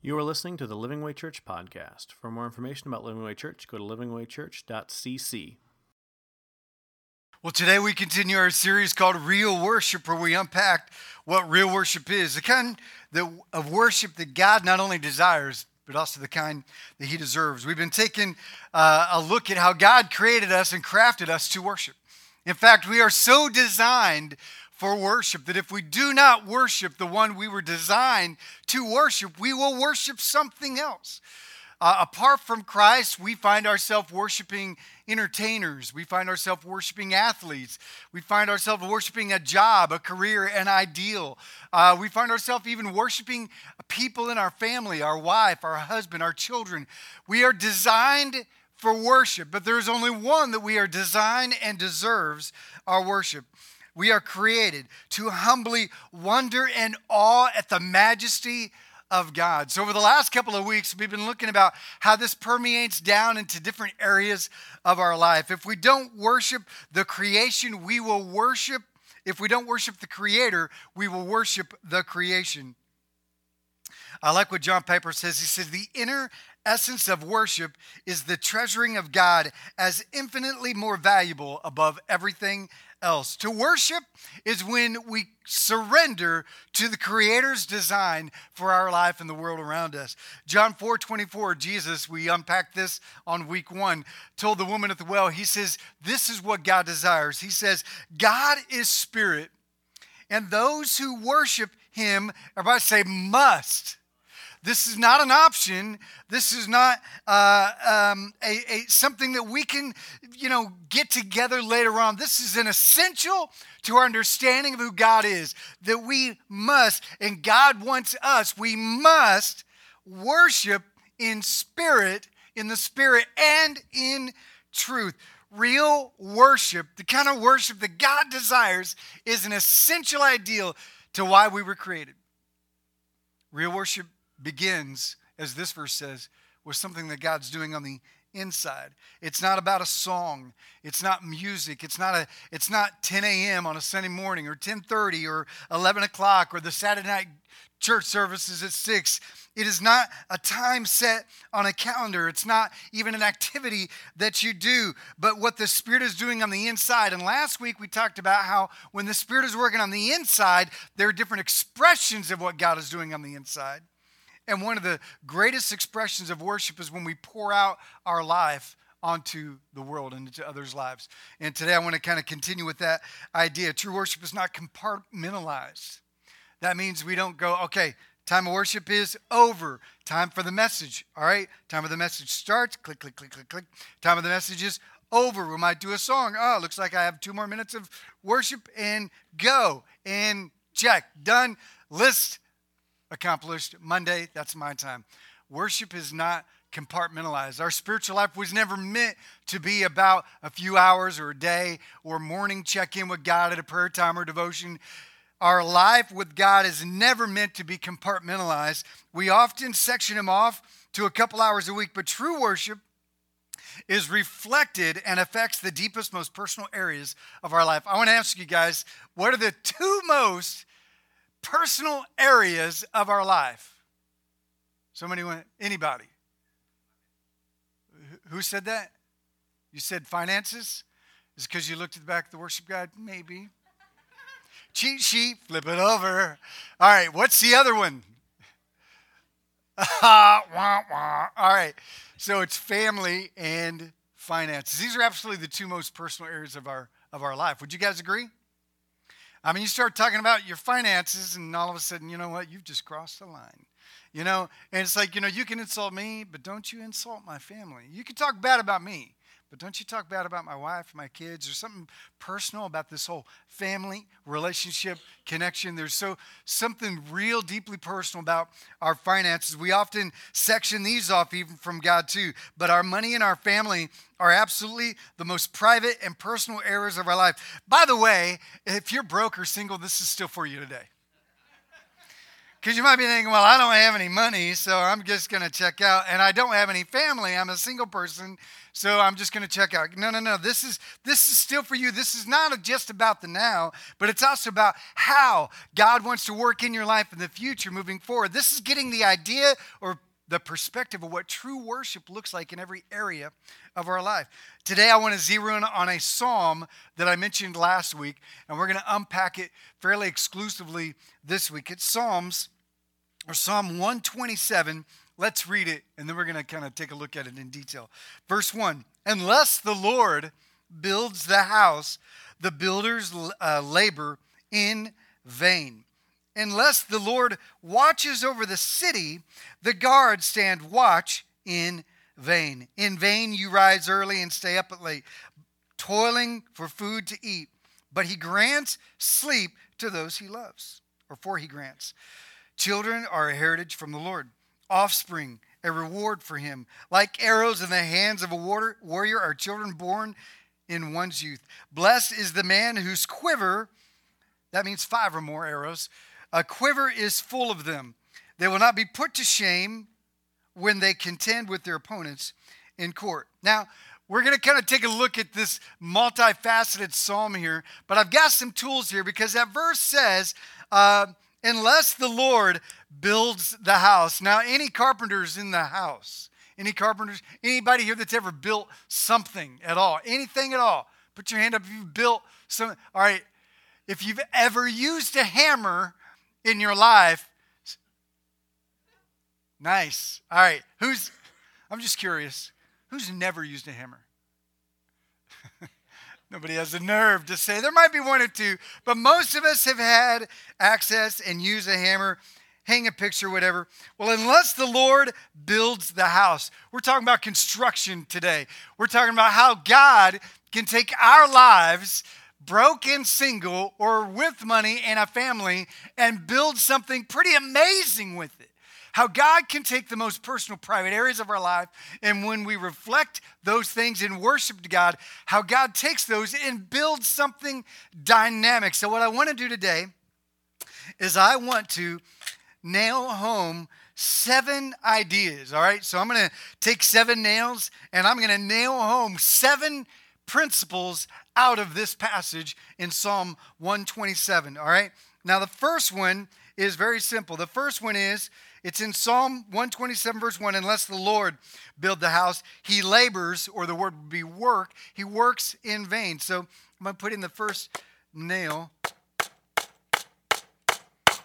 You are listening to the Living Way Church podcast. For more information about Living Way Church, go to livingwaychurch.cc. Well, today we continue our series called Real Worship, where we unpack what real worship is the kind of worship that God not only desires, but also the kind that He deserves. We've been taking uh, a look at how God created us and crafted us to worship. In fact, we are so designed for worship. That if we do not worship the one we were designed to worship, we will worship something else. Uh, apart from Christ, we find ourselves worshiping entertainers. We find ourselves worshiping athletes. We find ourselves worshiping a job, a career, an ideal. Uh, we find ourselves even worshiping people in our family, our wife, our husband, our children. We are designed for worship, but there's only one that we are designed and deserves our worship. We are created to humbly wonder and awe at the majesty of God. So, over the last couple of weeks, we've been looking about how this permeates down into different areas of our life. If we don't worship the creation, we will worship. If we don't worship the Creator, we will worship the creation. I like what John Piper says. He says, The inner essence of worship is the treasuring of God as infinitely more valuable above everything else. To worship is when we surrender to the Creator's design for our life and the world around us. John 4 24, Jesus, we unpacked this on week one, told the woman at the well, He says, This is what God desires. He says, God is spirit, and those who worship Him, everybody say, must this is not an option. This is not uh, um, a, a, something that we can, you know, get together later on. This is an essential to our understanding of who God is. That we must, and God wants us. We must worship in spirit, in the spirit, and in truth. Real worship, the kind of worship that God desires, is an essential ideal to why we were created. Real worship begins, as this verse says, with something that God's doing on the inside. It's not about a song. It's not music. It's not a. It's not 10 a.m. on a Sunday morning or 10:30 or 11 o'clock or the Saturday night church services at six. It is not a time set on a calendar. It's not even an activity that you do, but what the Spirit is doing on the inside. And last week we talked about how when the Spirit is working on the inside, there are different expressions of what God is doing on the inside. And one of the greatest expressions of worship is when we pour out our life onto the world and into others' lives. And today I want to kind of continue with that idea. True worship is not compartmentalized. That means we don't go, okay, time of worship is over. Time for the message. All right, time of the message starts. Click, click, click, click, click. Time of the message is over. We might do a song. Oh, looks like I have two more minutes of worship and go and check. Done. List accomplished. Monday, that's my time. Worship is not compartmentalized. Our spiritual life was never meant to be about a few hours or a day or morning check in with God at a prayer time or devotion. Our life with God is never meant to be compartmentalized. We often section Him off to a couple hours a week, but true worship is reflected and affects the deepest, most personal areas of our life. I want to ask you guys what are the two most personal areas of our life. Somebody went, anybody? Who said that? You said finances? Is it because you looked at the back of the worship guide? Maybe. Cheat sheet, flip it over. All right, what's the other one? All right, so it's family and finances. These are absolutely the two most personal areas of our of our life. Would you guys agree? I mean, you start talking about your finances, and all of a sudden, you know what? You've just crossed the line. You know, and it's like, you know, you can insult me, but don't you insult my family. You can talk bad about me, but don't you talk bad about my wife, my kids, or something personal about this whole family relationship connection. There's so something real deeply personal about our finances. We often section these off even from God too. But our money and our family are absolutely the most private and personal areas of our life. By the way, if you're broke or single, this is still for you today. Because you might be thinking, well, I don't have any money, so I'm just going to check out. And I don't have any family. I'm a single person, so I'm just going to check out. No, no, no. This is this is still for you. This is not just about the now, but it's also about how God wants to work in your life in the future moving forward. This is getting the idea or the perspective of what true worship looks like in every area of our life. Today, I want to zero in on a psalm that I mentioned last week, and we're going to unpack it fairly exclusively this week. It's Psalms, or Psalm 127. Let's read it, and then we're going to kind of take a look at it in detail. Verse 1 Unless the Lord builds the house, the builders uh, labor in vain. Unless the Lord watches over the city, the guards stand watch in vain. In vain you rise early and stay up at late, toiling for food to eat. But he grants sleep to those he loves, or for he grants. Children are a heritage from the Lord, offspring a reward for him. Like arrows in the hands of a warrior are children born in one's youth. Blessed is the man whose quiver, that means five or more arrows, a quiver is full of them. They will not be put to shame when they contend with their opponents in court. Now, we're going to kind of take a look at this multifaceted psalm here, but I've got some tools here because that verse says, uh, unless the Lord builds the house. Now, any carpenters in the house? Any carpenters? Anybody here that's ever built something at all? Anything at all? Put your hand up if you've built some. All right. If you've ever used a hammer in your life. Nice. All right. Who's, I'm just curious, who's never used a hammer? Nobody has the nerve to say. There might be one or two, but most of us have had access and use a hammer, hang a picture, whatever. Well, unless the Lord builds the house, we're talking about construction today. We're talking about how God can take our lives broke and single or with money and a family and build something pretty amazing with it. How God can take the most personal, private areas of our life, and when we reflect those things in worship to God, how God takes those and builds something dynamic. So, what I want to do today is I want to nail home seven ideas. All right, so I'm going to take seven nails and I'm going to nail home seven principles out of this passage in Psalm 127. All right. Now, the first one is very simple. The first one is it's in Psalm 127, verse 1 Unless the Lord build the house, he labors, or the word would be work, he works in vain. So I'm going to put in the first nail.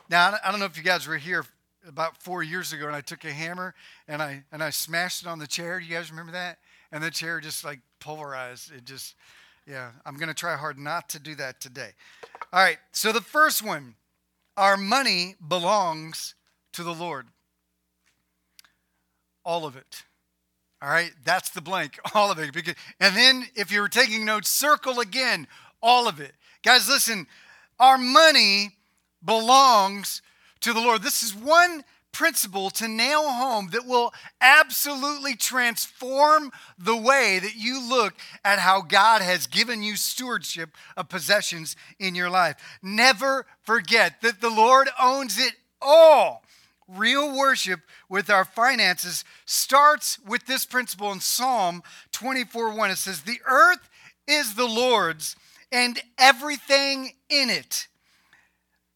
Now, I don't know if you guys were here about four years ago, and I took a hammer and I and I smashed it on the chair. Do you guys remember that? And the chair just like pulverized. It just yeah, I'm going to try hard not to do that today. All right, so the first one our money belongs to the Lord. All of it. All right, that's the blank, all of it. And then if you're taking notes, circle again, all of it. Guys, listen, our money belongs to the Lord. This is one principle to nail home that will absolutely transform the way that you look at how God has given you stewardship of possessions in your life. Never forget that the Lord owns it all. Real worship with our finances starts with this principle in Psalm 24 1. It says, The earth is the Lord's and everything in it,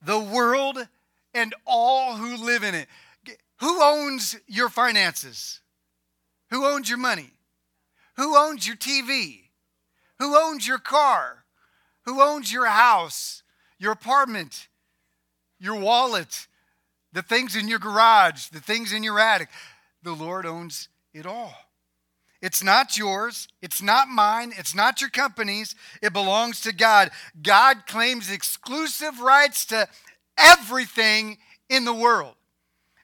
the world and all who live in it. Who owns your finances? Who owns your money? Who owns your TV? Who owns your car? Who owns your house, your apartment, your wallet, the things in your garage, the things in your attic? The Lord owns it all. It's not yours. It's not mine. It's not your company's. It belongs to God. God claims exclusive rights to everything in the world.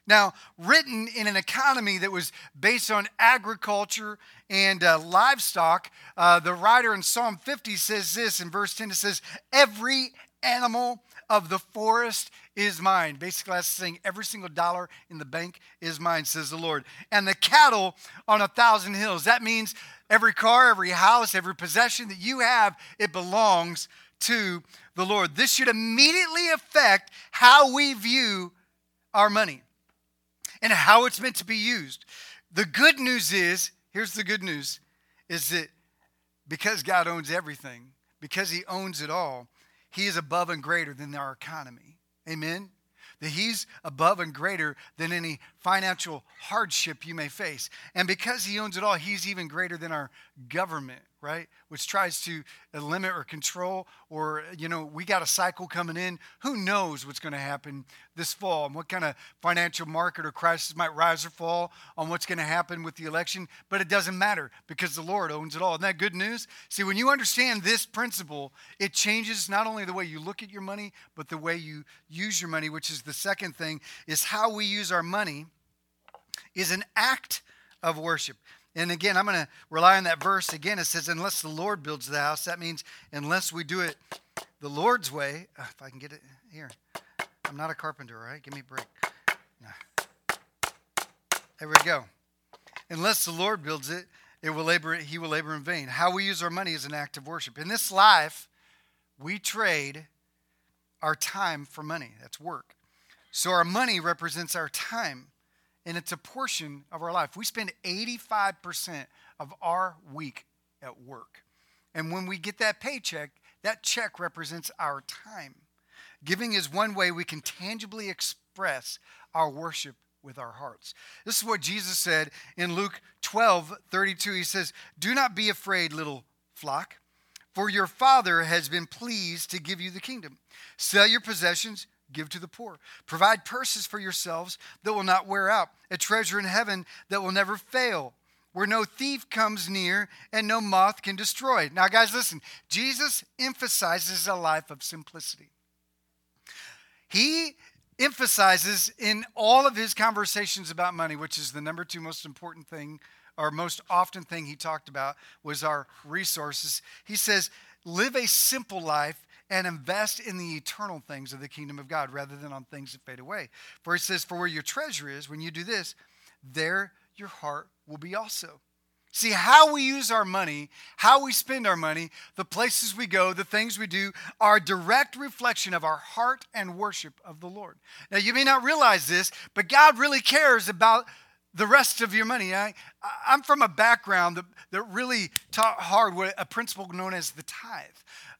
Now, written in an economy that was based on agriculture and uh, livestock, uh, the writer in Psalm 50 says this in verse 10 it says, Every animal of the forest is mine. Basically, that's saying every single dollar in the bank is mine, says the Lord. And the cattle on a thousand hills. That means every car, every house, every possession that you have, it belongs to the Lord. This should immediately affect how we view our money and how it's meant to be used. The good news is here's the good news is that because God owns everything, because He owns it all, He is above and greater than our economy. Amen? that He's above and greater than any financial hardship you may face. And because He owns it all, He's even greater than our government, right? Which tries to uh, limit or control, or, you know, we got a cycle coming in. Who knows what's going to happen this fall and what kind of financial market or crisis might rise or fall on what's going to happen with the election? But it doesn't matter because the Lord owns it all. Isn't that good news? See, when you understand this principle, it changes not only the way you look at your money, but the way you use your money, which is the second thing, is how we use our money is an act of worship. And again, I'm going to rely on that verse again. It says, unless the Lord builds the house, that means unless we do it the Lord's way. Uh, if I can get it here. I'm not a carpenter, all right? Give me a break. There we go. Unless the Lord builds it, it will labor, he will labor in vain. How we use our money is an act of worship. In this life, we trade our time for money. That's work. So our money represents our time and it's a portion of our life. We spend 85% of our week at work. And when we get that paycheck, that check represents our time. Giving is one way we can tangibly express our worship with our hearts. This is what Jesus said in Luke 12 32. He says, Do not be afraid, little flock, for your Father has been pleased to give you the kingdom. Sell your possessions give to the poor. Provide purses for yourselves that will not wear out, a treasure in heaven that will never fail, where no thief comes near and no moth can destroy. Now, guys, listen. Jesus emphasizes a life of simplicity. He emphasizes in all of his conversations about money, which is the number two most important thing or most often thing he talked about was our resources. He says, live a simple life and invest in the eternal things of the kingdom of God rather than on things that fade away. For it says, For where your treasure is, when you do this, there your heart will be also. See, how we use our money, how we spend our money, the places we go, the things we do are a direct reflection of our heart and worship of the Lord. Now, you may not realize this, but God really cares about the rest of your money. I, I'm from a background that, that really taught hard what a principle known as the tithe.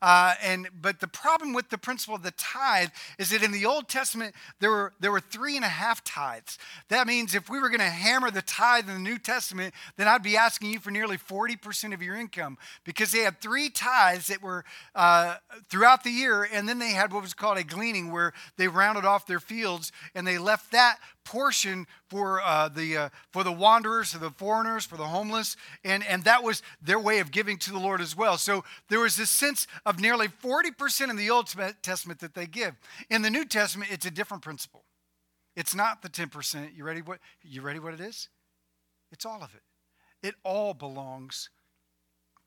Uh, and but the problem with the principle of the tithe is that in the Old Testament there were there were three and a half tithes. That means if we were going to hammer the tithe in the New Testament, then I'd be asking you for nearly forty percent of your income because they had three tithes that were uh, throughout the year, and then they had what was called a gleaning, where they rounded off their fields and they left that portion for uh, the uh, for the wanderers, for the foreigners, for the homeless, and and that was their way of giving to the Lord as well. So there was this sense of nearly forty percent in the Old Testament that they give. In the New Testament, it's a different principle. It's not the ten percent. You ready? What you ready? What it is? It's all of it. It all belongs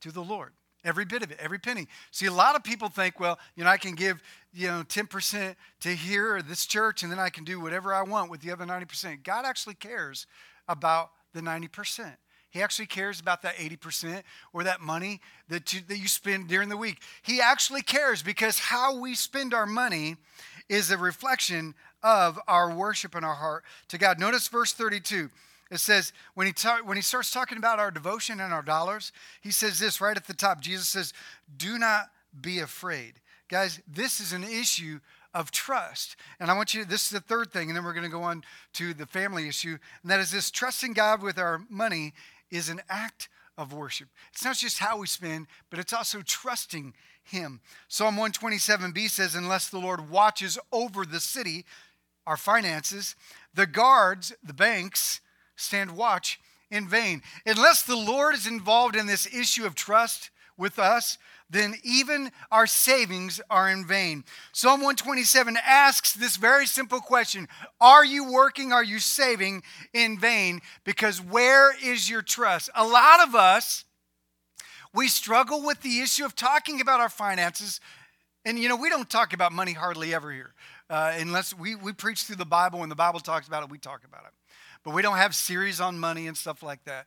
to the Lord. Every bit of it, every penny. See, a lot of people think, well, you know, I can give, you know, 10% to here or this church, and then I can do whatever I want with the other 90%. God actually cares about the 90%. He actually cares about that 80% or that money that you, that you spend during the week. He actually cares because how we spend our money is a reflection of our worship in our heart to God. Notice verse 32. It says, when he, ta- when he starts talking about our devotion and our dollars, he says this right at the top. Jesus says, Do not be afraid. Guys, this is an issue of trust. And I want you to, this is the third thing, and then we're going to go on to the family issue. And that is this trusting God with our money is an act of worship. It's not just how we spend, but it's also trusting Him. Psalm 127b says, Unless the Lord watches over the city, our finances, the guards, the banks, stand watch in vain. Unless the Lord is involved in this issue of trust with us, then even our savings are in vain. Psalm 127 asks this very simple question Are you working, are you saving in vain? Because where is your trust? A lot of us, we struggle with the issue of talking about our finances. And you know, we don't talk about money hardly ever here. Uh, unless we, we preach through the Bible, when the Bible talks about it, we talk about it but we don't have series on money and stuff like that.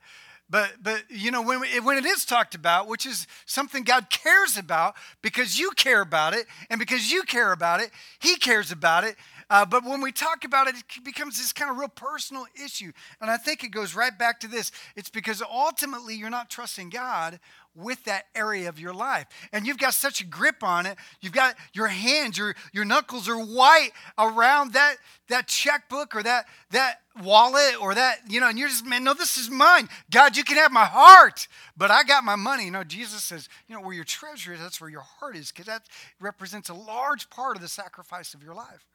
But, but you know, when, when it is talked about, which is something God cares about because you care about it, and because you care about it, He cares about it. Uh, but when we talk about it, it becomes this kind of real personal issue. And I think it goes right back to this it's because ultimately you're not trusting God with that area of your life. And you've got such a grip on it. You've got your hands, your, your knuckles are white around that, that checkbook or that, that wallet or that, you know, and you're just, man, no, this is mine. God, you can have my heart, but I got my money. You know, Jesus says, you know, where your treasure is, that's where your heart is, because that represents a large part of the sacrifice of your life.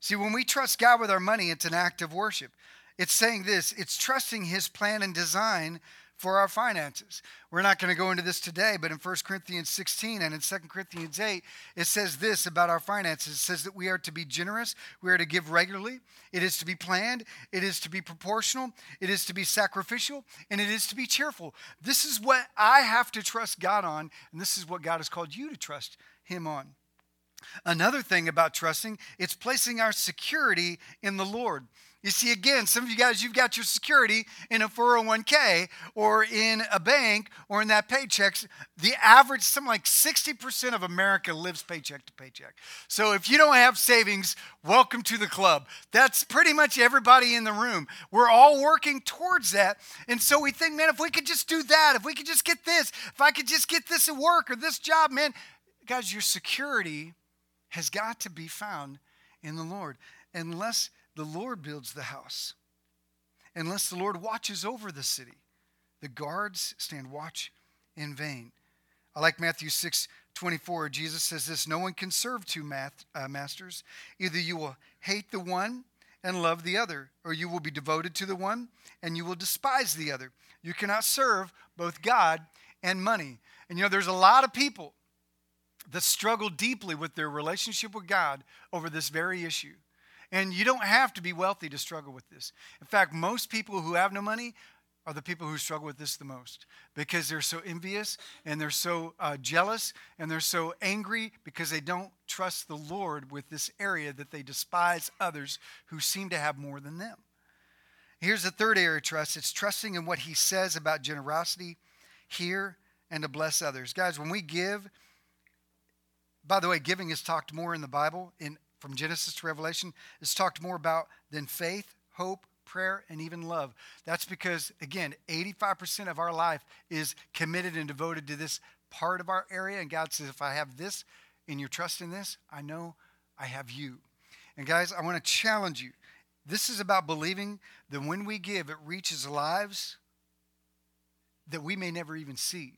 See, when we trust God with our money, it's an act of worship. It's saying this it's trusting His plan and design for our finances. We're not going to go into this today, but in 1 Corinthians 16 and in 2 Corinthians 8, it says this about our finances. It says that we are to be generous, we are to give regularly, it is to be planned, it is to be proportional, it is to be sacrificial, and it is to be cheerful. This is what I have to trust God on, and this is what God has called you to trust Him on. Another thing about trusting, it's placing our security in the Lord. You see, again, some of you guys, you've got your security in a 401k or in a bank or in that paycheck. The average, something like 60% of America lives paycheck to paycheck. So if you don't have savings, welcome to the club. That's pretty much everybody in the room. We're all working towards that. And so we think, man, if we could just do that, if we could just get this, if I could just get this at work or this job, man, guys, your security has got to be found in the Lord. Unless the Lord builds the house, unless the Lord watches over the city, the guards stand watch in vain. I like Matthew 6 24. Jesus says this No one can serve two math, uh, masters. Either you will hate the one and love the other, or you will be devoted to the one and you will despise the other. You cannot serve both God and money. And you know, there's a lot of people that struggle deeply with their relationship with God over this very issue. And you don't have to be wealthy to struggle with this. In fact, most people who have no money are the people who struggle with this the most because they're so envious and they're so uh, jealous and they're so angry because they don't trust the Lord with this area that they despise others who seem to have more than them. Here's the third area of trust it's trusting in what He says about generosity here and to bless others. Guys, when we give, by the way, giving is talked more in the Bible in from Genesis to Revelation is talked more about than faith, hope, prayer, and even love. That's because, again, 85% of our life is committed and devoted to this part of our area. And God says, if I have this and your trust in this, I know I have you. And guys, I want to challenge you. This is about believing that when we give, it reaches lives that we may never even see.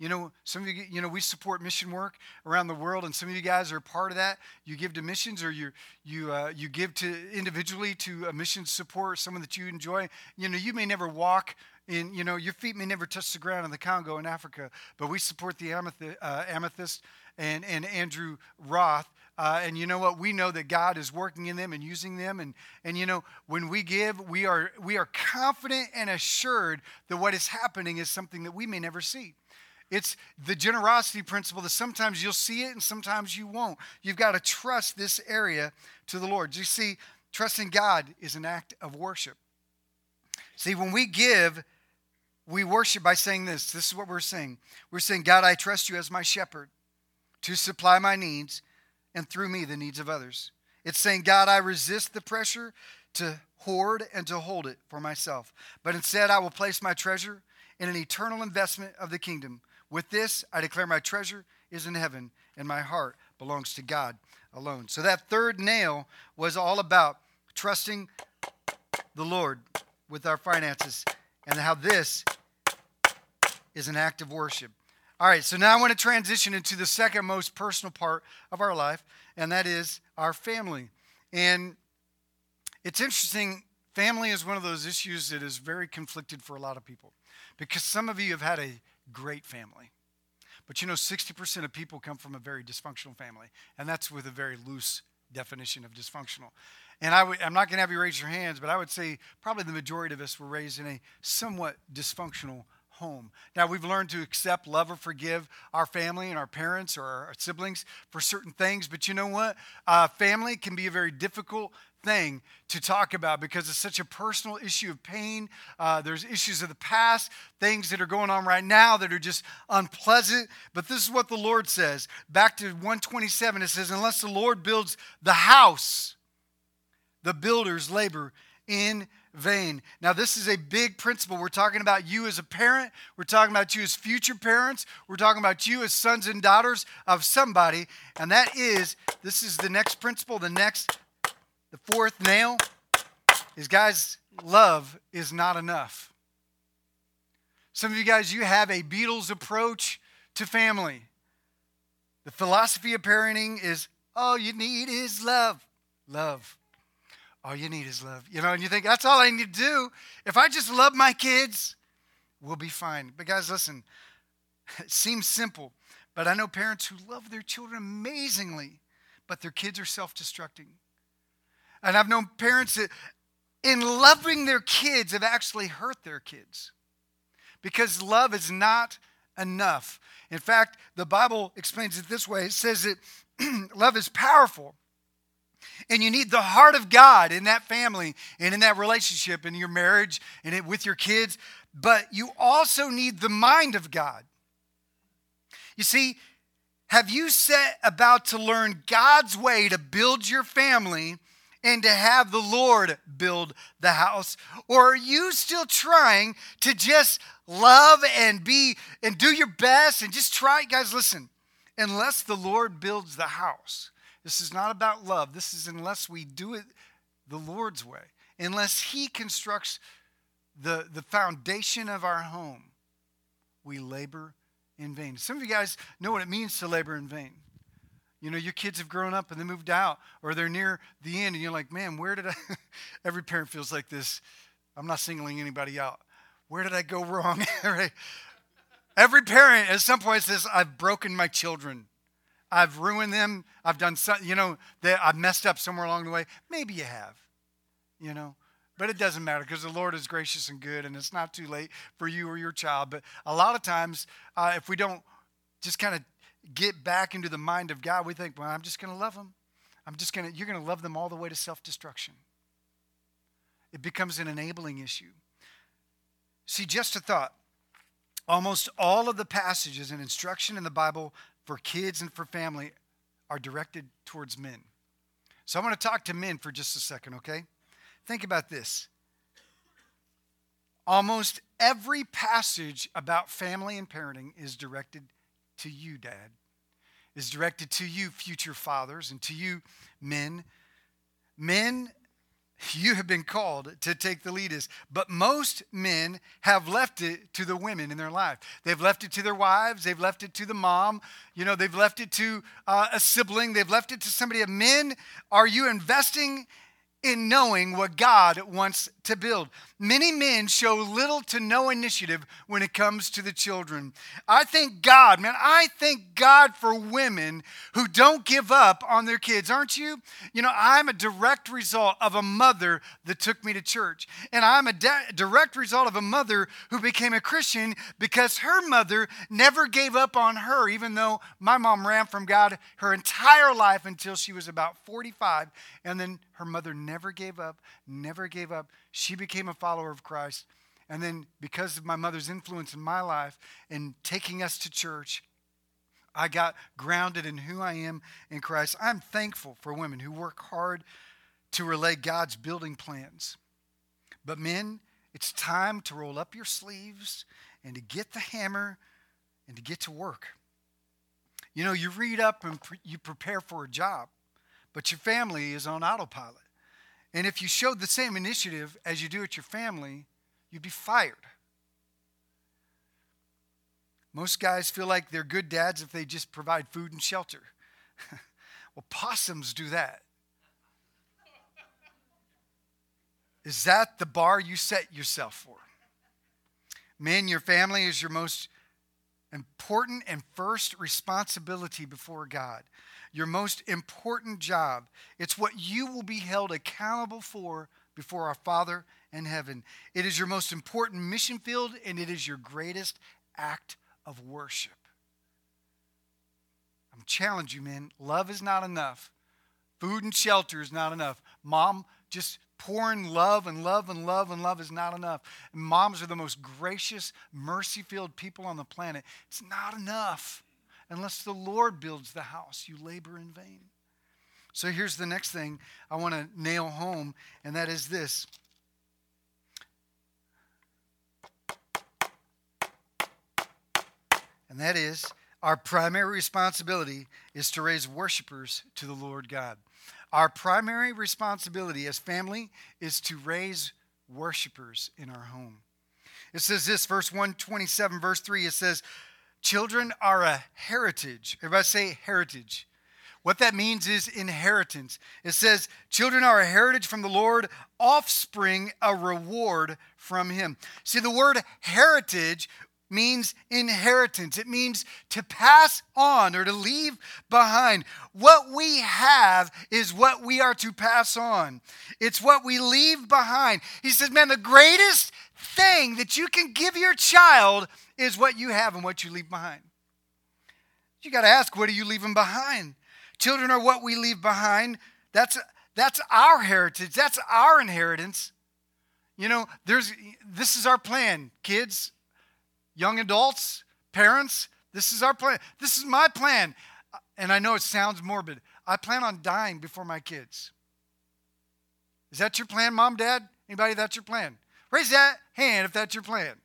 You know, some of you, you know, we support mission work around the world, and some of you guys are part of that. You give to missions, or you you uh, you give to individually to a mission support, someone that you enjoy. You know, you may never walk in, you know, your feet may never touch the ground in the Congo in Africa, but we support the Amethyst, uh, Amethyst and and Andrew Roth. Uh, and you know what? We know that God is working in them and using them. And, and you know, when we give, we are, we are confident and assured that what is happening is something that we may never see. It's the generosity principle that sometimes you'll see it and sometimes you won't. You've got to trust this area to the Lord. You see, trusting God is an act of worship. See, when we give, we worship by saying this. This is what we're saying. We're saying, God, I trust you as my shepherd to supply my needs and through me the needs of others. It's saying, God, I resist the pressure to hoard and to hold it for myself, but instead I will place my treasure in an eternal investment of the kingdom with this, I declare my treasure is in heaven, and my heart belongs to God alone. So that third nail was all about trusting the Lord with our finances and how this is an act of worship. All right, so now I want to transition into the second most personal part of our life, and that is our family. And it's interesting, family is one of those issues that is very conflicted for a lot of people because some of you have had a great family. But you know, 60% of people come from a very dysfunctional family, and that's with a very loose definition of dysfunctional. And i w- I'm not going to have you raise your hands, but I would say probably the majority of us were raised in a somewhat dysfunctional home. Now, we've learned to accept, love, or forgive our family and our parents or our siblings for certain things, but you know what? Uh, family can be a very difficult thing to talk about because it's such a personal issue of pain. Uh, there's issues of the past, things that are going on right now that are just unpleasant. But this is what the Lord says. Back to 127, it says, Unless the Lord builds the house, the builders labor in vain. Now, this is a big principle. We're talking about you as a parent, we're talking about you as future parents, we're talking about you as sons and daughters of somebody. And that is, this is the next principle, the next the fourth nail is, guys, love is not enough. Some of you guys, you have a Beatles approach to family. The philosophy of parenting is all you need is love. Love. All you need is love. You know, and you think that's all I need to do. If I just love my kids, we'll be fine. But guys, listen, it seems simple, but I know parents who love their children amazingly, but their kids are self destructing. And I've known parents that, in loving their kids, have actually hurt their kids because love is not enough. In fact, the Bible explains it this way it says that love is powerful. And you need the heart of God in that family and in that relationship, in your marriage and it, with your kids. But you also need the mind of God. You see, have you set about to learn God's way to build your family and to have the Lord build the house? Or are you still trying to just love and be and do your best and just try? Guys, listen, unless the Lord builds the house, this is not about love. This is unless we do it the Lord's way, unless He constructs the, the foundation of our home, we labor in vain. Some of you guys know what it means to labor in vain. You know, your kids have grown up and they moved out, or they're near the end, and you're like, man, where did I? Every parent feels like this. I'm not singling anybody out. Where did I go wrong? Every parent at some point says, I've broken my children. I've ruined them. I've done something, you know, I've messed up somewhere along the way. Maybe you have, you know, but it doesn't matter because the Lord is gracious and good and it's not too late for you or your child. But a lot of times, uh, if we don't just kind of get back into the mind of God, we think, well, I'm just going to love them. I'm just going to, you're going to love them all the way to self destruction. It becomes an enabling issue. See, just a thought. Almost all of the passages and instruction in the Bible for kids and for family are directed towards men. So I want to talk to men for just a second, okay? Think about this. Almost every passage about family and parenting is directed to you, Dad, is directed to you, future fathers, and to you, men. Men, you have been called to take the lead. is, But most men have left it to the women in their life. They've left it to their wives. They've left it to the mom. You know, they've left it to uh, a sibling. They've left it to somebody. Men, are you investing in knowing what God wants to build. Many men show little to no initiative when it comes to the children. I thank God, man, I thank God for women who don't give up on their kids, aren't you? You know, I'm a direct result of a mother that took me to church. And I'm a de- direct result of a mother who became a Christian because her mother never gave up on her, even though my mom ran from God her entire life until she was about 45. And then her mother never gave up, never gave up. She became a follower of Christ. And then, because of my mother's influence in my life and taking us to church, I got grounded in who I am in Christ. I'm thankful for women who work hard to relay God's building plans. But, men, it's time to roll up your sleeves and to get the hammer and to get to work. You know, you read up and pre- you prepare for a job but your family is on autopilot. And if you showed the same initiative as you do at your family, you'd be fired. Most guys feel like they're good dads if they just provide food and shelter. well, possums do that. Is that the bar you set yourself for? Men, your family is your most important and first responsibility before God your most important job. It's what you will be held accountable for before our Father in heaven. It is your most important mission field, and it is your greatest act of worship. I'm challenging you, man. Love is not enough. Food and shelter is not enough. Mom, just pouring love and love and love and love is not enough. moms are the most gracious, mercy filled people on the planet. It's not enough. Unless the Lord builds the house, you labor in vain. So here's the next thing I want to nail home, and that is this. And that is our primary responsibility is to raise worshipers to the Lord God. Our primary responsibility as family is to raise worshipers in our home. It says this, verse 127, verse 3, it says, Children are a heritage. Everybody say heritage. What that means is inheritance. It says, Children are a heritage from the Lord, offspring a reward from Him. See, the word heritage means inheritance. It means to pass on or to leave behind. What we have is what we are to pass on, it's what we leave behind. He says, Man, the greatest thing that you can give your child is what you have and what you leave behind. You got to ask, what are you leaving behind? Children are what we leave behind. That's, that's our heritage, that's our inheritance. You know, there's this is our plan, kids young adults, parents, this is our plan. This is my plan. And I know it sounds morbid. I plan on dying before my kids. Is that your plan, mom, dad? Anybody that's your plan? Raise that hand if that's your plan.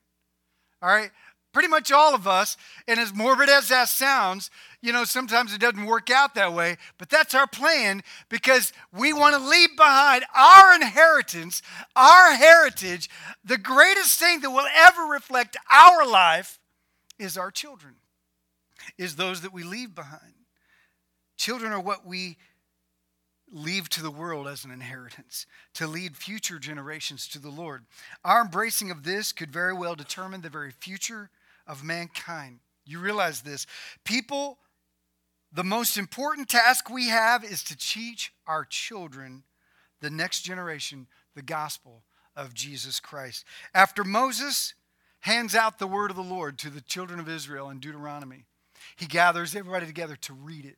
All right? Pretty much all of us, and as morbid as that sounds, you know, sometimes it doesn't work out that way, but that's our plan because we want to leave behind our inheritance, our heritage. The greatest thing that will ever reflect our life is our children, is those that we leave behind. Children are what we leave to the world as an inheritance, to lead future generations to the Lord. Our embracing of this could very well determine the very future of mankind. You realize this. People, the most important task we have is to teach our children, the next generation, the gospel of Jesus Christ. After Moses hands out the word of the Lord to the children of Israel in Deuteronomy, he gathers everybody together to read it.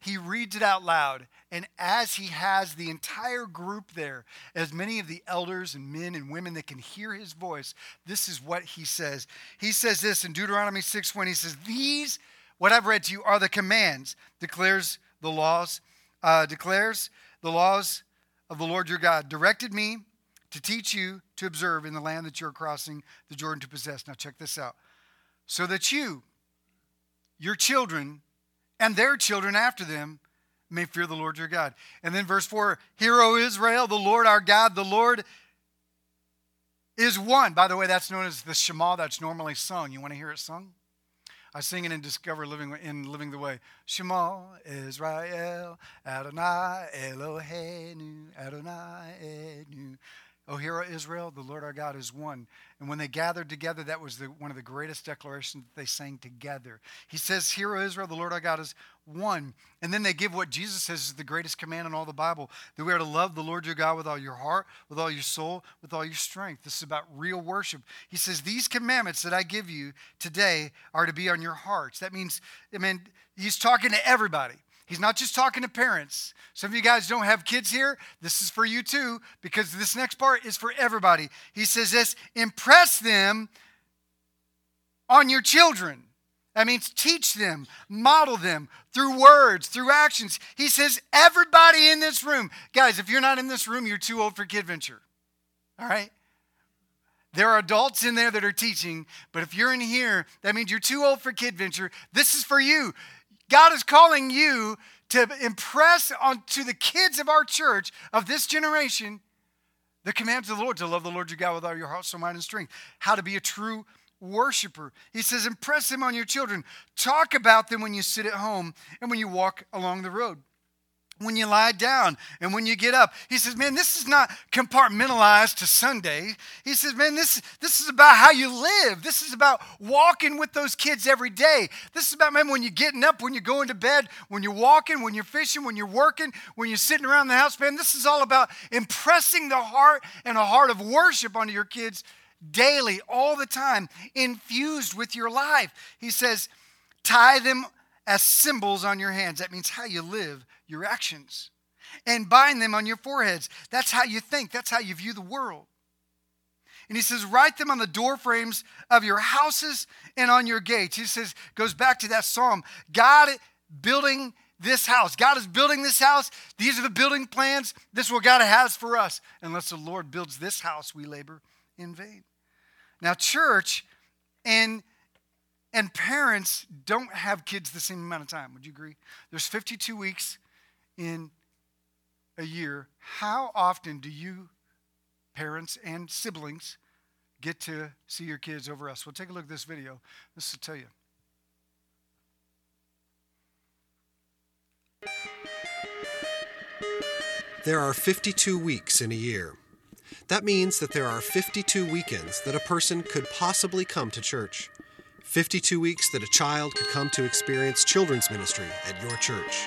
He reads it out loud. And as he has the entire group there, as many of the elders and men and women that can hear his voice, this is what he says. He says this in Deuteronomy 6 when he says, These, what I've read to you, are the commands, declares the laws, uh, declares the laws of the Lord your God, directed me to teach you to observe in the land that you're crossing the Jordan to possess. Now, check this out. So that you, your children, and their children after them may fear the Lord your God. And then verse 4 Hear, O Israel, the Lord our God, the Lord is one. By the way, that's known as the Shema that's normally sung. You want to hear it sung? I sing it in Discover Living in Living the Way. Shema Israel, Adonai Eloheinu, Adonai Enu. O hear, Israel, the Lord our God is one. And when they gathered together, that was the, one of the greatest declarations that they sang together. He says, Hear, O Israel, the Lord our God is one. And then they give what Jesus says is the greatest command in all the Bible that we are to love the Lord your God with all your heart, with all your soul, with all your strength. This is about real worship. He says, These commandments that I give you today are to be on your hearts. That means, I mean, he's talking to everybody. He's not just talking to parents. Some of you guys don't have kids here. This is for you too, because this next part is for everybody. He says this impress them on your children. That means teach them, model them through words, through actions. He says, everybody in this room, guys, if you're not in this room, you're too old for Kid Venture. All right? There are adults in there that are teaching, but if you're in here, that means you're too old for Kid Venture. This is for you. God is calling you to impress onto the kids of our church, of this generation, the commands of the Lord to love the Lord your God with all your heart, soul, mind, and strength. How to be a true worshiper. He says, impress them on your children. Talk about them when you sit at home and when you walk along the road when you lie down and when you get up. He says, man, this is not compartmentalized to Sunday. He says, man, this, this is about how you live. This is about walking with those kids every day. This is about, man, when you're getting up, when you're going to bed, when you're walking, when you're fishing, when you're working, when you're sitting around the house, man, this is all about impressing the heart and a heart of worship onto your kids daily, all the time, infused with your life. He says, tie them as symbols on your hands. That means how you live your actions. and bind them on your foreheads. That's how you think, that's how you view the world. And he says, write them on the door frames of your houses and on your gates. He says, goes back to that psalm God building this house. God is building this house. These are the building plans. This is what God has for us. Unless the Lord builds this house, we labor in vain. Now, church and and parents don't have kids the same amount of time. Would you agree? There's 52 weeks in a year. How often do you, parents and siblings, get to see your kids over us? Well, take a look at this video. This will tell you. There are 52 weeks in a year. That means that there are 52 weekends that a person could possibly come to church. 52 weeks that a child could come to experience children's ministry at your church.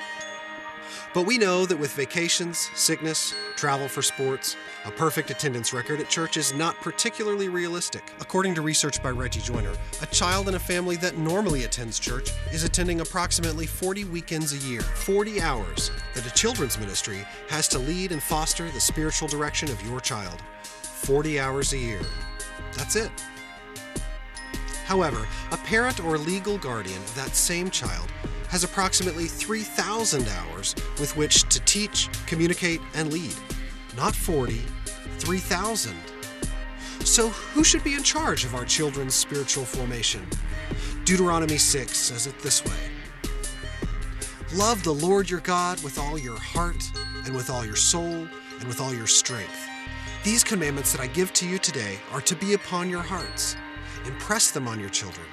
But we know that with vacations, sickness, travel for sports, a perfect attendance record at church is not particularly realistic. According to research by Reggie Joiner, a child in a family that normally attends church is attending approximately 40 weekends a year, 40 hours that a children's ministry has to lead and foster the spiritual direction of your child. 40 hours a year. That's it. However, a parent or legal guardian of that same child has approximately 3,000 hours with which to teach, communicate, and lead. Not 40, 3,000. So, who should be in charge of our children's spiritual formation? Deuteronomy 6 says it this way Love the Lord your God with all your heart, and with all your soul, and with all your strength. These commandments that I give to you today are to be upon your hearts. Impress them on your children.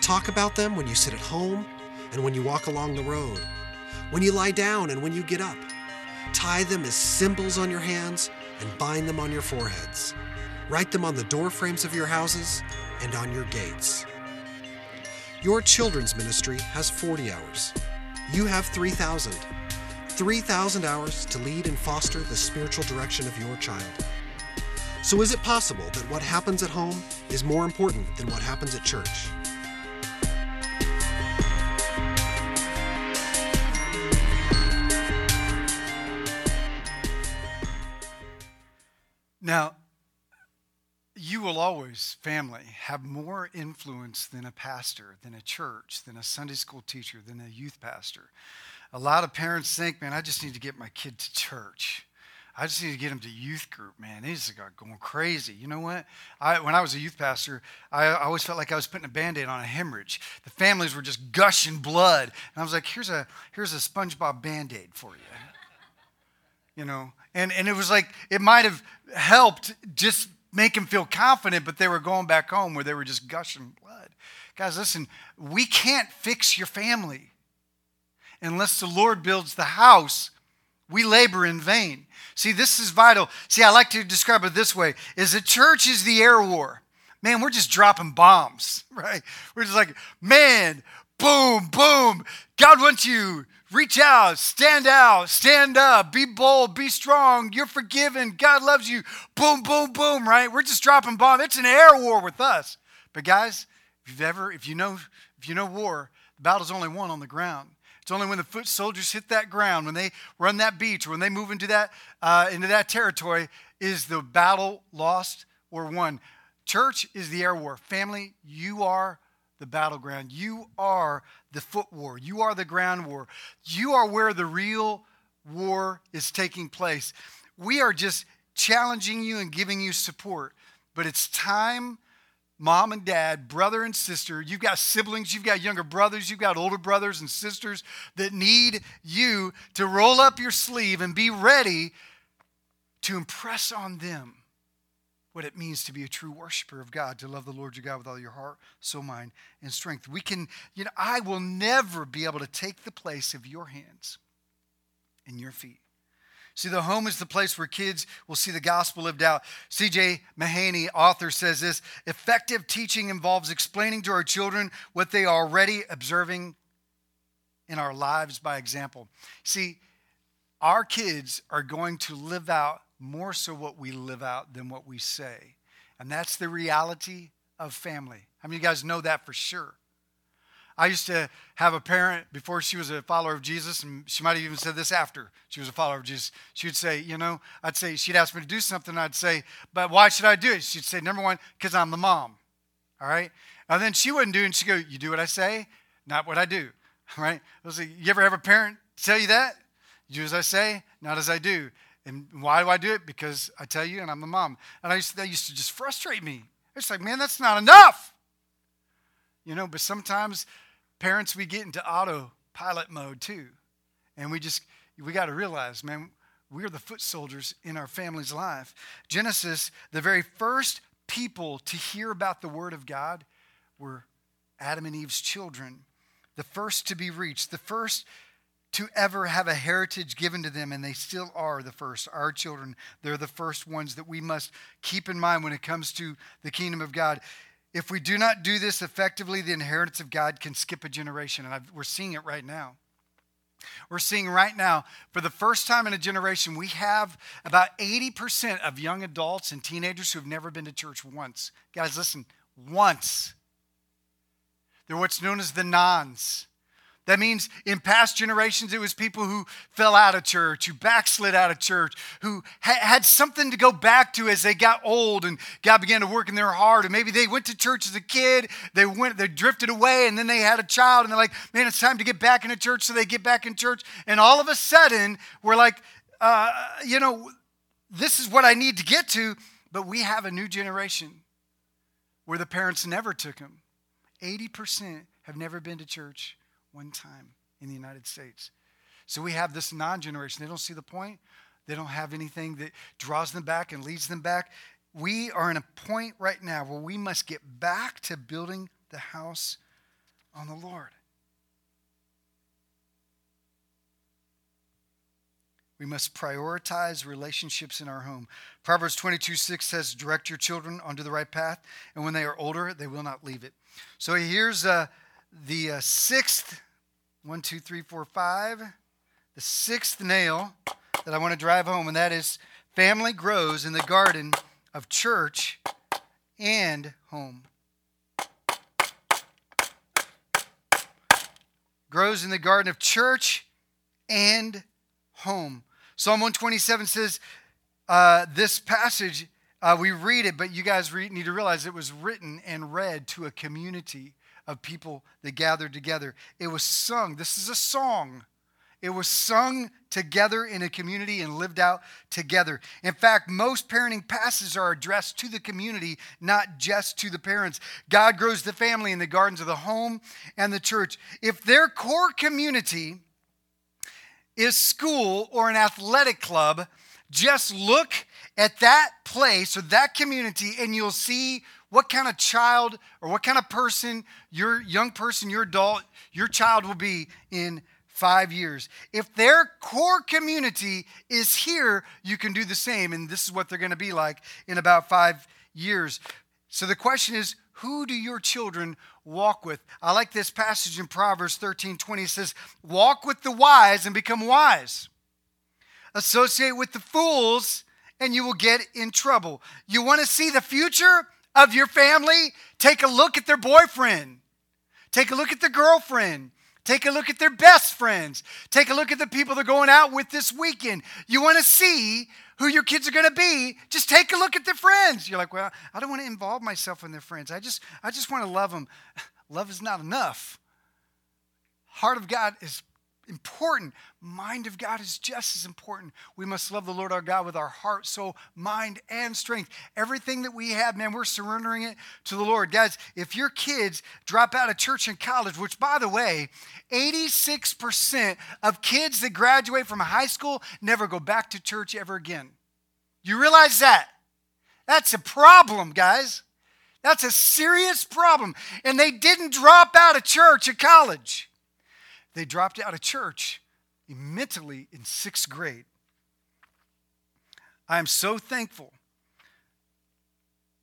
Talk about them when you sit at home and when you walk along the road, when you lie down and when you get up. Tie them as symbols on your hands and bind them on your foreheads. Write them on the door frames of your houses and on your gates. Your children's ministry has 40 hours. You have 3,000. 3,000 hours to lead and foster the spiritual direction of your child. So, is it possible that what happens at home is more important than what happens at church? Now, you will always, family, have more influence than a pastor, than a church, than a Sunday school teacher, than a youth pastor. A lot of parents think, man, I just need to get my kid to church. I just need to get him to youth group, man. Got going crazy. You know what? I, when I was a youth pastor, I, I always felt like I was putting a band-aid on a hemorrhage. The families were just gushing blood. And I was like, here's a, here's a SpongeBob band-aid for you. You know? And, and it was like, it might have helped just make them feel confident, but they were going back home where they were just gushing blood. Guys, listen, we can't fix your family unless the Lord builds the house. We labor in vain. See, this is vital. See, I like to describe it this way is the church is the air war. Man, we're just dropping bombs, right? We're just like, man, boom, boom. God wants you. Reach out, stand out, stand up, be bold, be strong. You're forgiven. God loves you. Boom, boom, boom, right? We're just dropping bombs. It's an air war with us. But guys, if you've ever, if you know, if you know war, the battle's only won on the ground. It's only when the foot soldiers hit that ground, when they run that beach, when they move into that uh, into that territory, is the battle lost or won. Church is the air war. Family, you are the battleground. You are the foot war. You are the ground war. You are where the real war is taking place. We are just challenging you and giving you support. But it's time, mom and dad, brother and sister, you've got siblings, you've got younger brothers, you've got older brothers and sisters that need you to roll up your sleeve and be ready to impress on them what it means to be a true worshiper of God, to love the Lord your God with all your heart, soul, mind, and strength. We can, you know, I will never be able to take the place of your hands and your feet. See, the home is the place where kids will see the gospel lived out. C.J. Mahaney, author, says this effective teaching involves explaining to our children what they are already observing in our lives by example. See, our kids are going to live out more so what we live out than what we say. And that's the reality of family. I of you guys know that for sure? I used to have a parent before she was a follower of Jesus, and she might have even said this after she was a follower of Jesus. She would say, You know, I'd say, she'd ask me to do something. I'd say, But why should I do it? She'd say, Number one, because I'm the mom. All right. And then she wouldn't do it, and she'd go, You do what I say, not what I do. All right. I was like, You ever have a parent tell you that? You do as I say, not as I do. And why do I do it? Because I tell you, and I'm the mom. And I used to, that used to just frustrate me. It's like, man, that's not enough. You know, but sometimes parents, we get into autopilot mode too. And we just, we got to realize, man, we're the foot soldiers in our family's life. Genesis, the very first people to hear about the Word of God were Adam and Eve's children, the first to be reached, the first to ever have a heritage given to them, and they still are the first. Our children, they're the first ones that we must keep in mind when it comes to the kingdom of God. If we do not do this effectively, the inheritance of God can skip a generation, and I've, we're seeing it right now. We're seeing right now, for the first time in a generation, we have about 80% of young adults and teenagers who have never been to church once. Guys, listen, once. They're what's known as the nones. That means in past generations, it was people who fell out of church, who backslid out of church, who ha- had something to go back to as they got old and God began to work in their heart. And maybe they went to church as a kid, they went, they drifted away, and then they had a child, and they're like, man, it's time to get back into church. So they get back in church. And all of a sudden, we're like, uh, you know, this is what I need to get to. But we have a new generation where the parents never took them. 80% have never been to church one time in the United States. So we have this non generation. They don't see the point, they don't have anything that draws them back and leads them back. We are in a point right now where we must get back to building the house on the Lord. We must prioritize relationships in our home. Proverbs 22 6 says, Direct your children onto the right path, and when they are older, they will not leave it. So here's uh, the uh, sixth, one, two, three, four, five, the sixth nail that I want to drive home, and that is family grows in the garden of church and home. Grows in the garden of church and home. Psalm 127 says, uh, this passage, uh, we read it, but you guys re- need to realize it was written and read to a community of people that gathered together. It was sung. This is a song. It was sung together in a community and lived out together. In fact, most parenting passages are addressed to the community, not just to the parents. God grows the family in the gardens of the home and the church. If their core community is school or an athletic club, just look at that place or that community and you'll see what kind of child or what kind of person, your young person, your adult, your child will be in five years. If their core community is here, you can do the same. And this is what they're going to be like in about five years. So the question is, who do your children walk with? I like this passage in Proverbs 13 20. It says, Walk with the wise and become wise. Associate with the fools and you will get in trouble. You want to see the future? Of your family, take a look at their boyfriend. Take a look at their girlfriend. Take a look at their best friends. Take a look at the people they're going out with this weekend. You want to see who your kids are going to be, just take a look at their friends. You're like, well, I don't want to involve myself in their friends. I just, I just want to love them. Love is not enough. Heart of God is important. Mind of God is just as important. We must love the Lord our God with our heart, soul, mind, and strength. Everything that we have, man, we're surrendering it to the Lord. Guys, if your kids drop out of church and college, which by the way, 86% of kids that graduate from high school never go back to church ever again. You realize that? That's a problem, guys. That's a serious problem. And they didn't drop out of church or college. They dropped out of church mentally in sixth grade. I am so thankful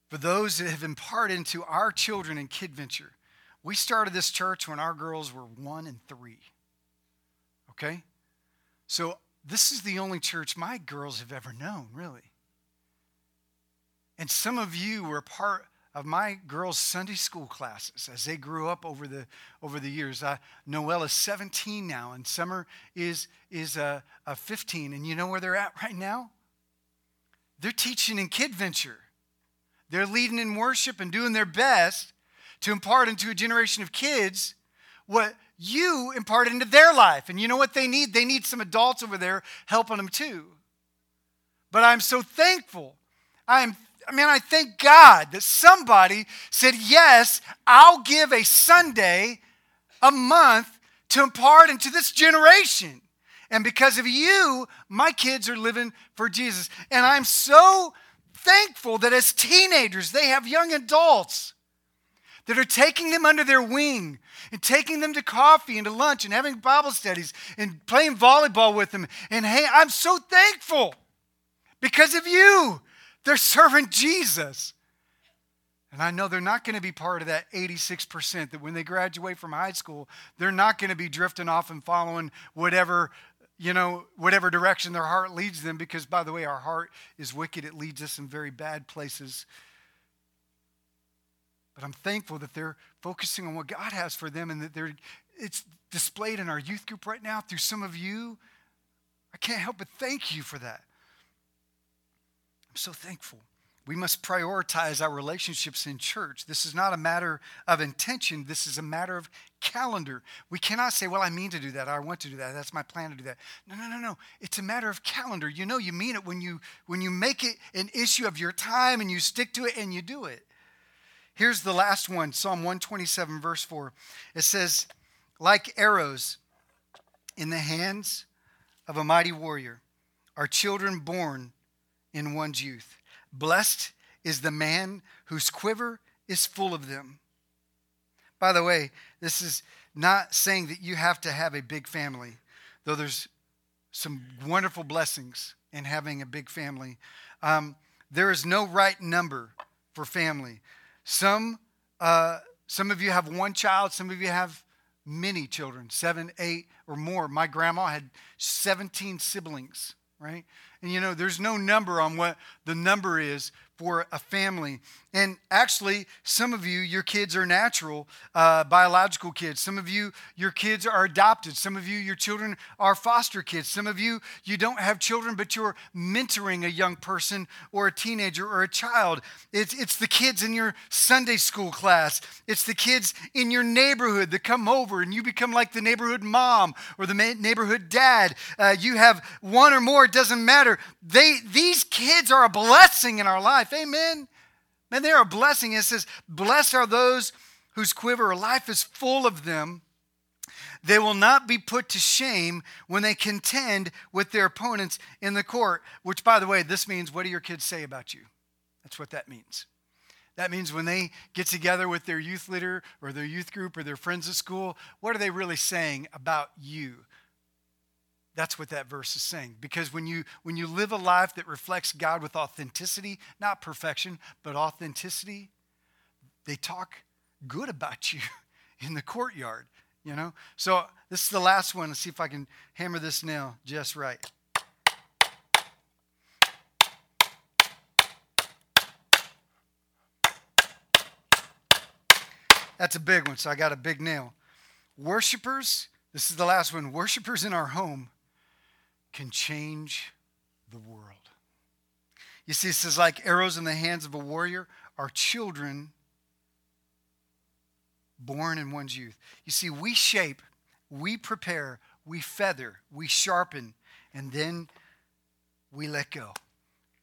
for those that have imparted into our children in Kid Venture. We started this church when our girls were one and three. Okay? So this is the only church my girls have ever known, really. And some of you were part of my girls' Sunday school classes as they grew up over the over the years. Uh, Noelle is 17 now, and Summer is is uh, 15. And you know where they're at right now? They're teaching in Kid Venture. They're leading in worship and doing their best to impart into a generation of kids what you imparted into their life. And you know what they need? They need some adults over there helping them too. But I'm so thankful. I'm I mean, I thank God that somebody said, Yes, I'll give a Sunday a month to impart into this generation. And because of you, my kids are living for Jesus. And I'm so thankful that as teenagers, they have young adults that are taking them under their wing and taking them to coffee and to lunch and having Bible studies and playing volleyball with them. And hey, I'm so thankful because of you. They're serving Jesus. And I know they're not going to be part of that 86% that when they graduate from high school, they're not going to be drifting off and following whatever, you know, whatever direction their heart leads them because by the way, our heart is wicked. It leads us in very bad places. But I'm thankful that they're focusing on what God has for them and that they're it's displayed in our youth group right now through some of you. I can't help but thank you for that. So thankful. We must prioritize our relationships in church. This is not a matter of intention, this is a matter of calendar. We cannot say, Well, I mean to do that, I want to do that, that's my plan to do that. No, no, no, no. It's a matter of calendar. You know, you mean it when you when you make it an issue of your time and you stick to it and you do it. Here's the last one Psalm 127, verse 4. It says, Like arrows in the hands of a mighty warrior are children born in one's youth. Blessed is the man whose quiver is full of them. By the way, this is not saying that you have to have a big family, though there's some wonderful blessings in having a big family. Um, there is no right number for family. Some, uh, some of you have one child, some of you have many children, seven, eight, or more. My grandma had 17 siblings, right? And you know, there's no number on what the number is for a family. And actually, some of you, your kids are natural, uh, biological kids. Some of you, your kids are adopted. Some of you, your children are foster kids. Some of you, you don't have children, but you're mentoring a young person or a teenager or a child. It's, it's the kids in your Sunday school class, it's the kids in your neighborhood that come over and you become like the neighborhood mom or the neighborhood dad. Uh, you have one or more, it doesn't matter. They, these kids are a blessing in our life life. Amen. Man, they are a blessing. It says, Blessed are those whose quiver life is full of them. They will not be put to shame when they contend with their opponents in the court. Which, by the way, this means what do your kids say about you? That's what that means. That means when they get together with their youth leader or their youth group or their friends at school, what are they really saying about you? That's what that verse is saying. Because when you when you live a life that reflects God with authenticity, not perfection, but authenticity, they talk good about you in the courtyard, you know? So this is the last one. Let's see if I can hammer this nail just right. That's a big one, so I got a big nail. Worshippers, this is the last one. Worshippers in our home can change the world. You see, it says, like arrows in the hands of a warrior are children born in one's youth. You see, we shape, we prepare, we feather, we sharpen, and then we let go.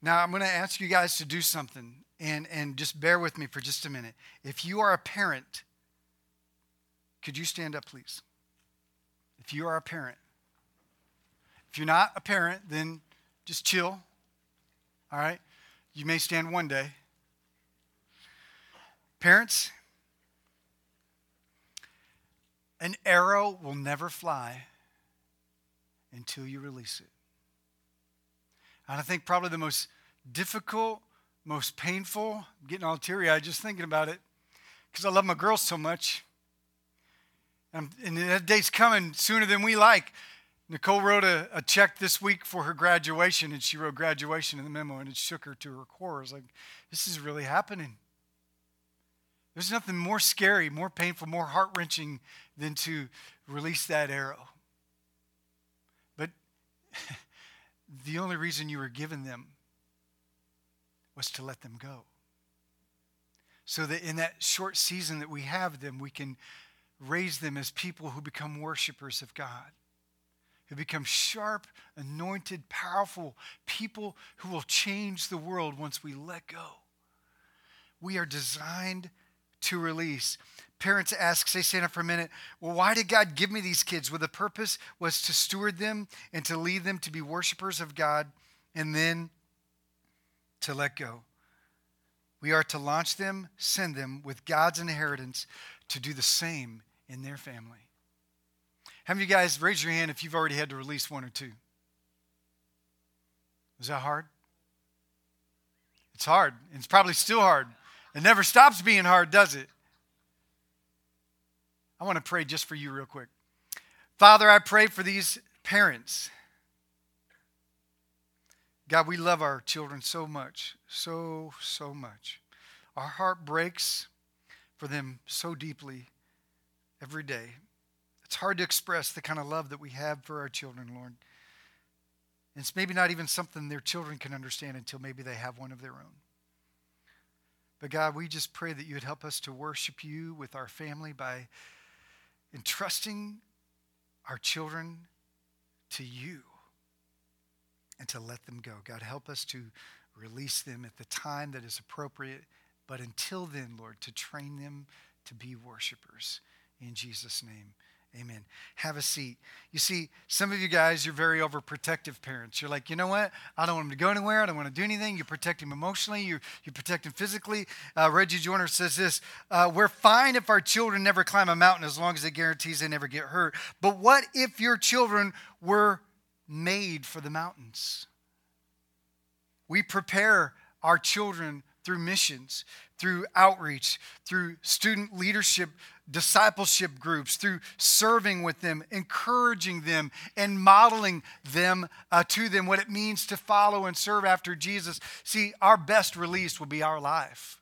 Now, I'm going to ask you guys to do something, and, and just bear with me for just a minute. If you are a parent, could you stand up, please? If you are a parent, if you're not a parent, then just chill. All right? You may stand one day. Parents, an arrow will never fly until you release it. And I think probably the most difficult, most painful, I'm getting all teary eyed just thinking about it, because I love my girls so much. And, and that day's coming sooner than we like. Nicole wrote a, a, check this week for her graduation, and she wrote graduation in the memo, and it shook her to her core. I was like, this is really happening. There's nothing more scary, more painful, more heart wrenching than to release that arrow. But the only reason you were given them was to let them go. So that in that short season that we have them, we can raise them as people who become worshipers of God, who become sharp, anointed, powerful people who will change the world once we let go. We are designed to release. Parents ask, say, stand up for a minute. Well, why did God give me these kids? Well, the purpose was to steward them and to lead them to be worshipers of God and then to let go. We are to launch them, send them with God's inheritance to do the same in their family. How many of you guys raise your hand if you've already had to release one or two? Is that hard? It's hard. It's probably still hard. It never stops being hard, does it? I want to pray just for you, real quick. Father, I pray for these parents. God, we love our children so much, so, so much. Our heart breaks for them so deeply every day. It's hard to express the kind of love that we have for our children, Lord. It's maybe not even something their children can understand until maybe they have one of their own. But God, we just pray that you would help us to worship you with our family by entrusting our children to you and to let them go. God, help us to release them at the time that is appropriate. But until then, Lord, to train them to be worshipers. In Jesus' name. Amen. Have a seat. You see, some of you guys, you're very overprotective parents. You're like, you know what? I don't want him to go anywhere. I don't want to do anything. You protect him emotionally. You, you protect him physically. Uh, Reggie Joiner says this uh, We're fine if our children never climb a mountain as long as it guarantees they never get hurt. But what if your children were made for the mountains? We prepare our children through missions, through outreach, through student leadership discipleship groups, through serving with them, encouraging them, and modeling them uh, to them what it means to follow and serve after Jesus. See, our best release will be our life.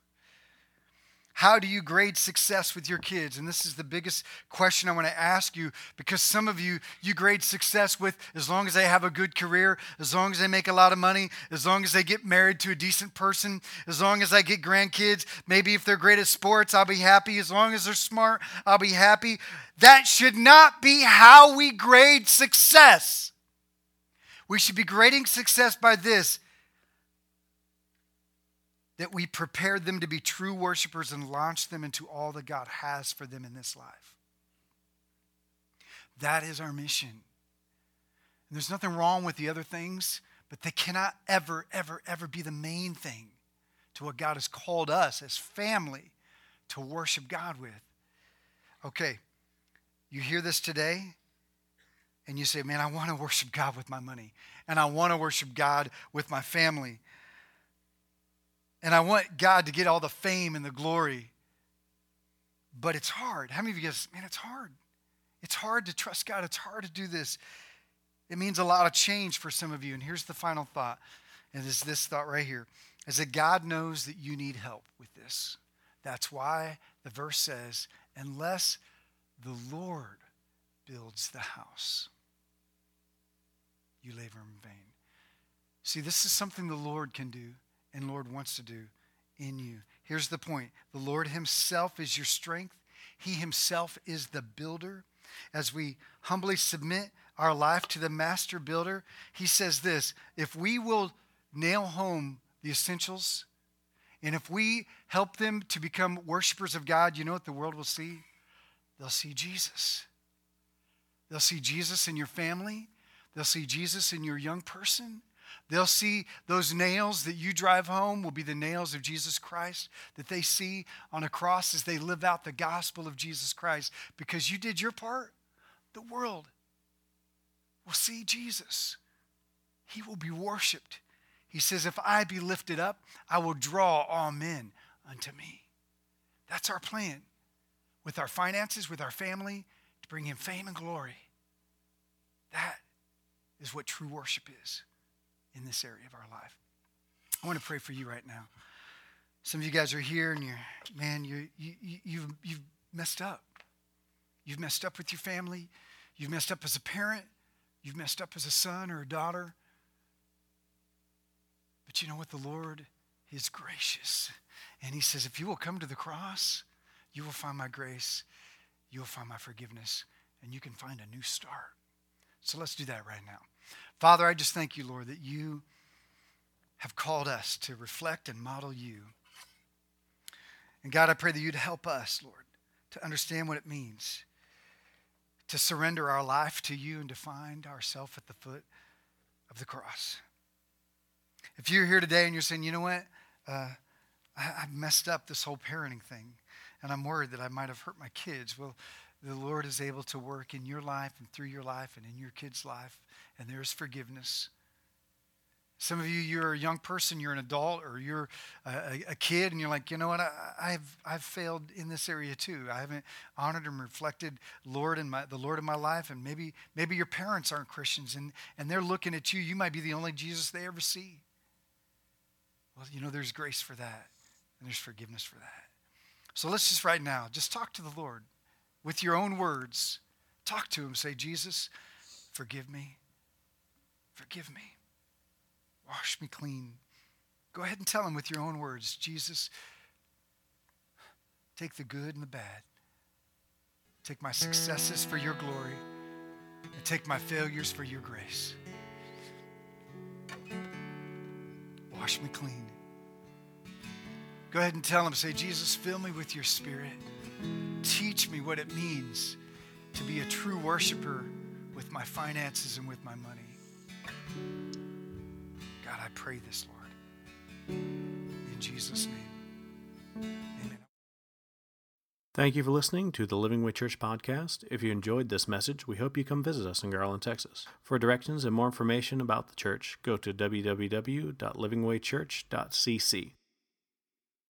How do you grade success with your kids? And this is the biggest question I want to ask you because some of you, you grade success with as long as they have a good career, as long as they make a lot of money, as long as they get married to a decent person, as long as I get grandkids. Maybe if they're great at sports, I'll be happy. As long as they're smart, I'll be happy. That should not be how we grade success. We should be grading success by this that we prepared them to be true worshipers and launched them into all that God has for them in this life. That is our mission. And there's nothing wrong with the other things, but they cannot ever, ever, ever be the main thing to what God has called us as family to worship God with. Okay, you hear this today, and you say, Man, I want to worship God with my money, and I want to worship God with my family. And I want God to get all the fame and the glory. But it's hard. How many of you guys, man, it's hard. It's hard to trust God. It's hard to do this. It means a lot of change for some of you. And here's the final thought, and it's this thought right here is that God knows that you need help with this. That's why the verse says, unless the Lord builds the house, you labor in vain. See, this is something the Lord can do and Lord wants to do in you. Here's the point the Lord Himself is your strength, He Himself is the builder. As we humbly submit our life to the master builder, He says this if we will nail home the essentials, and if we help them to become worshipers of God, you know what the world will see? They'll see Jesus. They'll see Jesus in your family. They'll see Jesus in your young person. They'll see those nails that you drive home will be the nails of Jesus Christ that they see on a cross as they live out the gospel of Jesus Christ. Because you did your part, the world will see Jesus. He will be worshiped. He says, If I be lifted up, I will draw all men unto me. That's our plan with our finances, with our family, to bring him fame and glory. That is what true worship is in this area of our life. I want to pray for you right now. Some of you guys are here and you're, man, you you, you've, you've messed up. You've messed up with your family. You've messed up as a parent. You've messed up as a son or a daughter. But you know what? The Lord is gracious. And He says, if you will come to the cross, you will find my grace, you will find my forgiveness, and you can find a new start. So let's do that right now. Father, I just thank you, Lord, that you have called us to reflect and model you. And God, I pray that you'd help us, Lord, to understand what it means to surrender our life to you and to find ourselves at the foot of the cross. If you're here today and you're saying, you know what, uh, I, have messed up this whole parenting thing, and I'm worried that I might have hurt my kids. Well, the Lord is able to work in your life and through your life and in your kid's life, and there is forgiveness. Some of you, you're a young person, you're an adult, or you're a, a kid, and you're like, you know what? I, have I've failed in this area too. I haven't honored and reflected Lord in my the Lord in my life, and maybe maybe your parents aren't Christians, and and they're looking at you. You might be the only Jesus they ever see. Well, you know, there's grace for that, and there's forgiveness for that. So let's just right now, just talk to the Lord with your own words. Talk to Him. Say, Jesus, forgive me. Forgive me. Wash me clean. Go ahead and tell him with your own words Jesus, take the good and the bad. Take my successes for your glory, and take my failures for your grace. Wash me clean. Go ahead and tell him, say, Jesus, fill me with your spirit. Teach me what it means to be a true worshiper with my finances and with my money. God, I pray this, Lord. In Jesus' name. Amen. Thank you for listening to the Living Way Church podcast. If you enjoyed this message, we hope you come visit us in Garland, Texas. For directions and more information about the church, go to www.livingwaychurch.cc.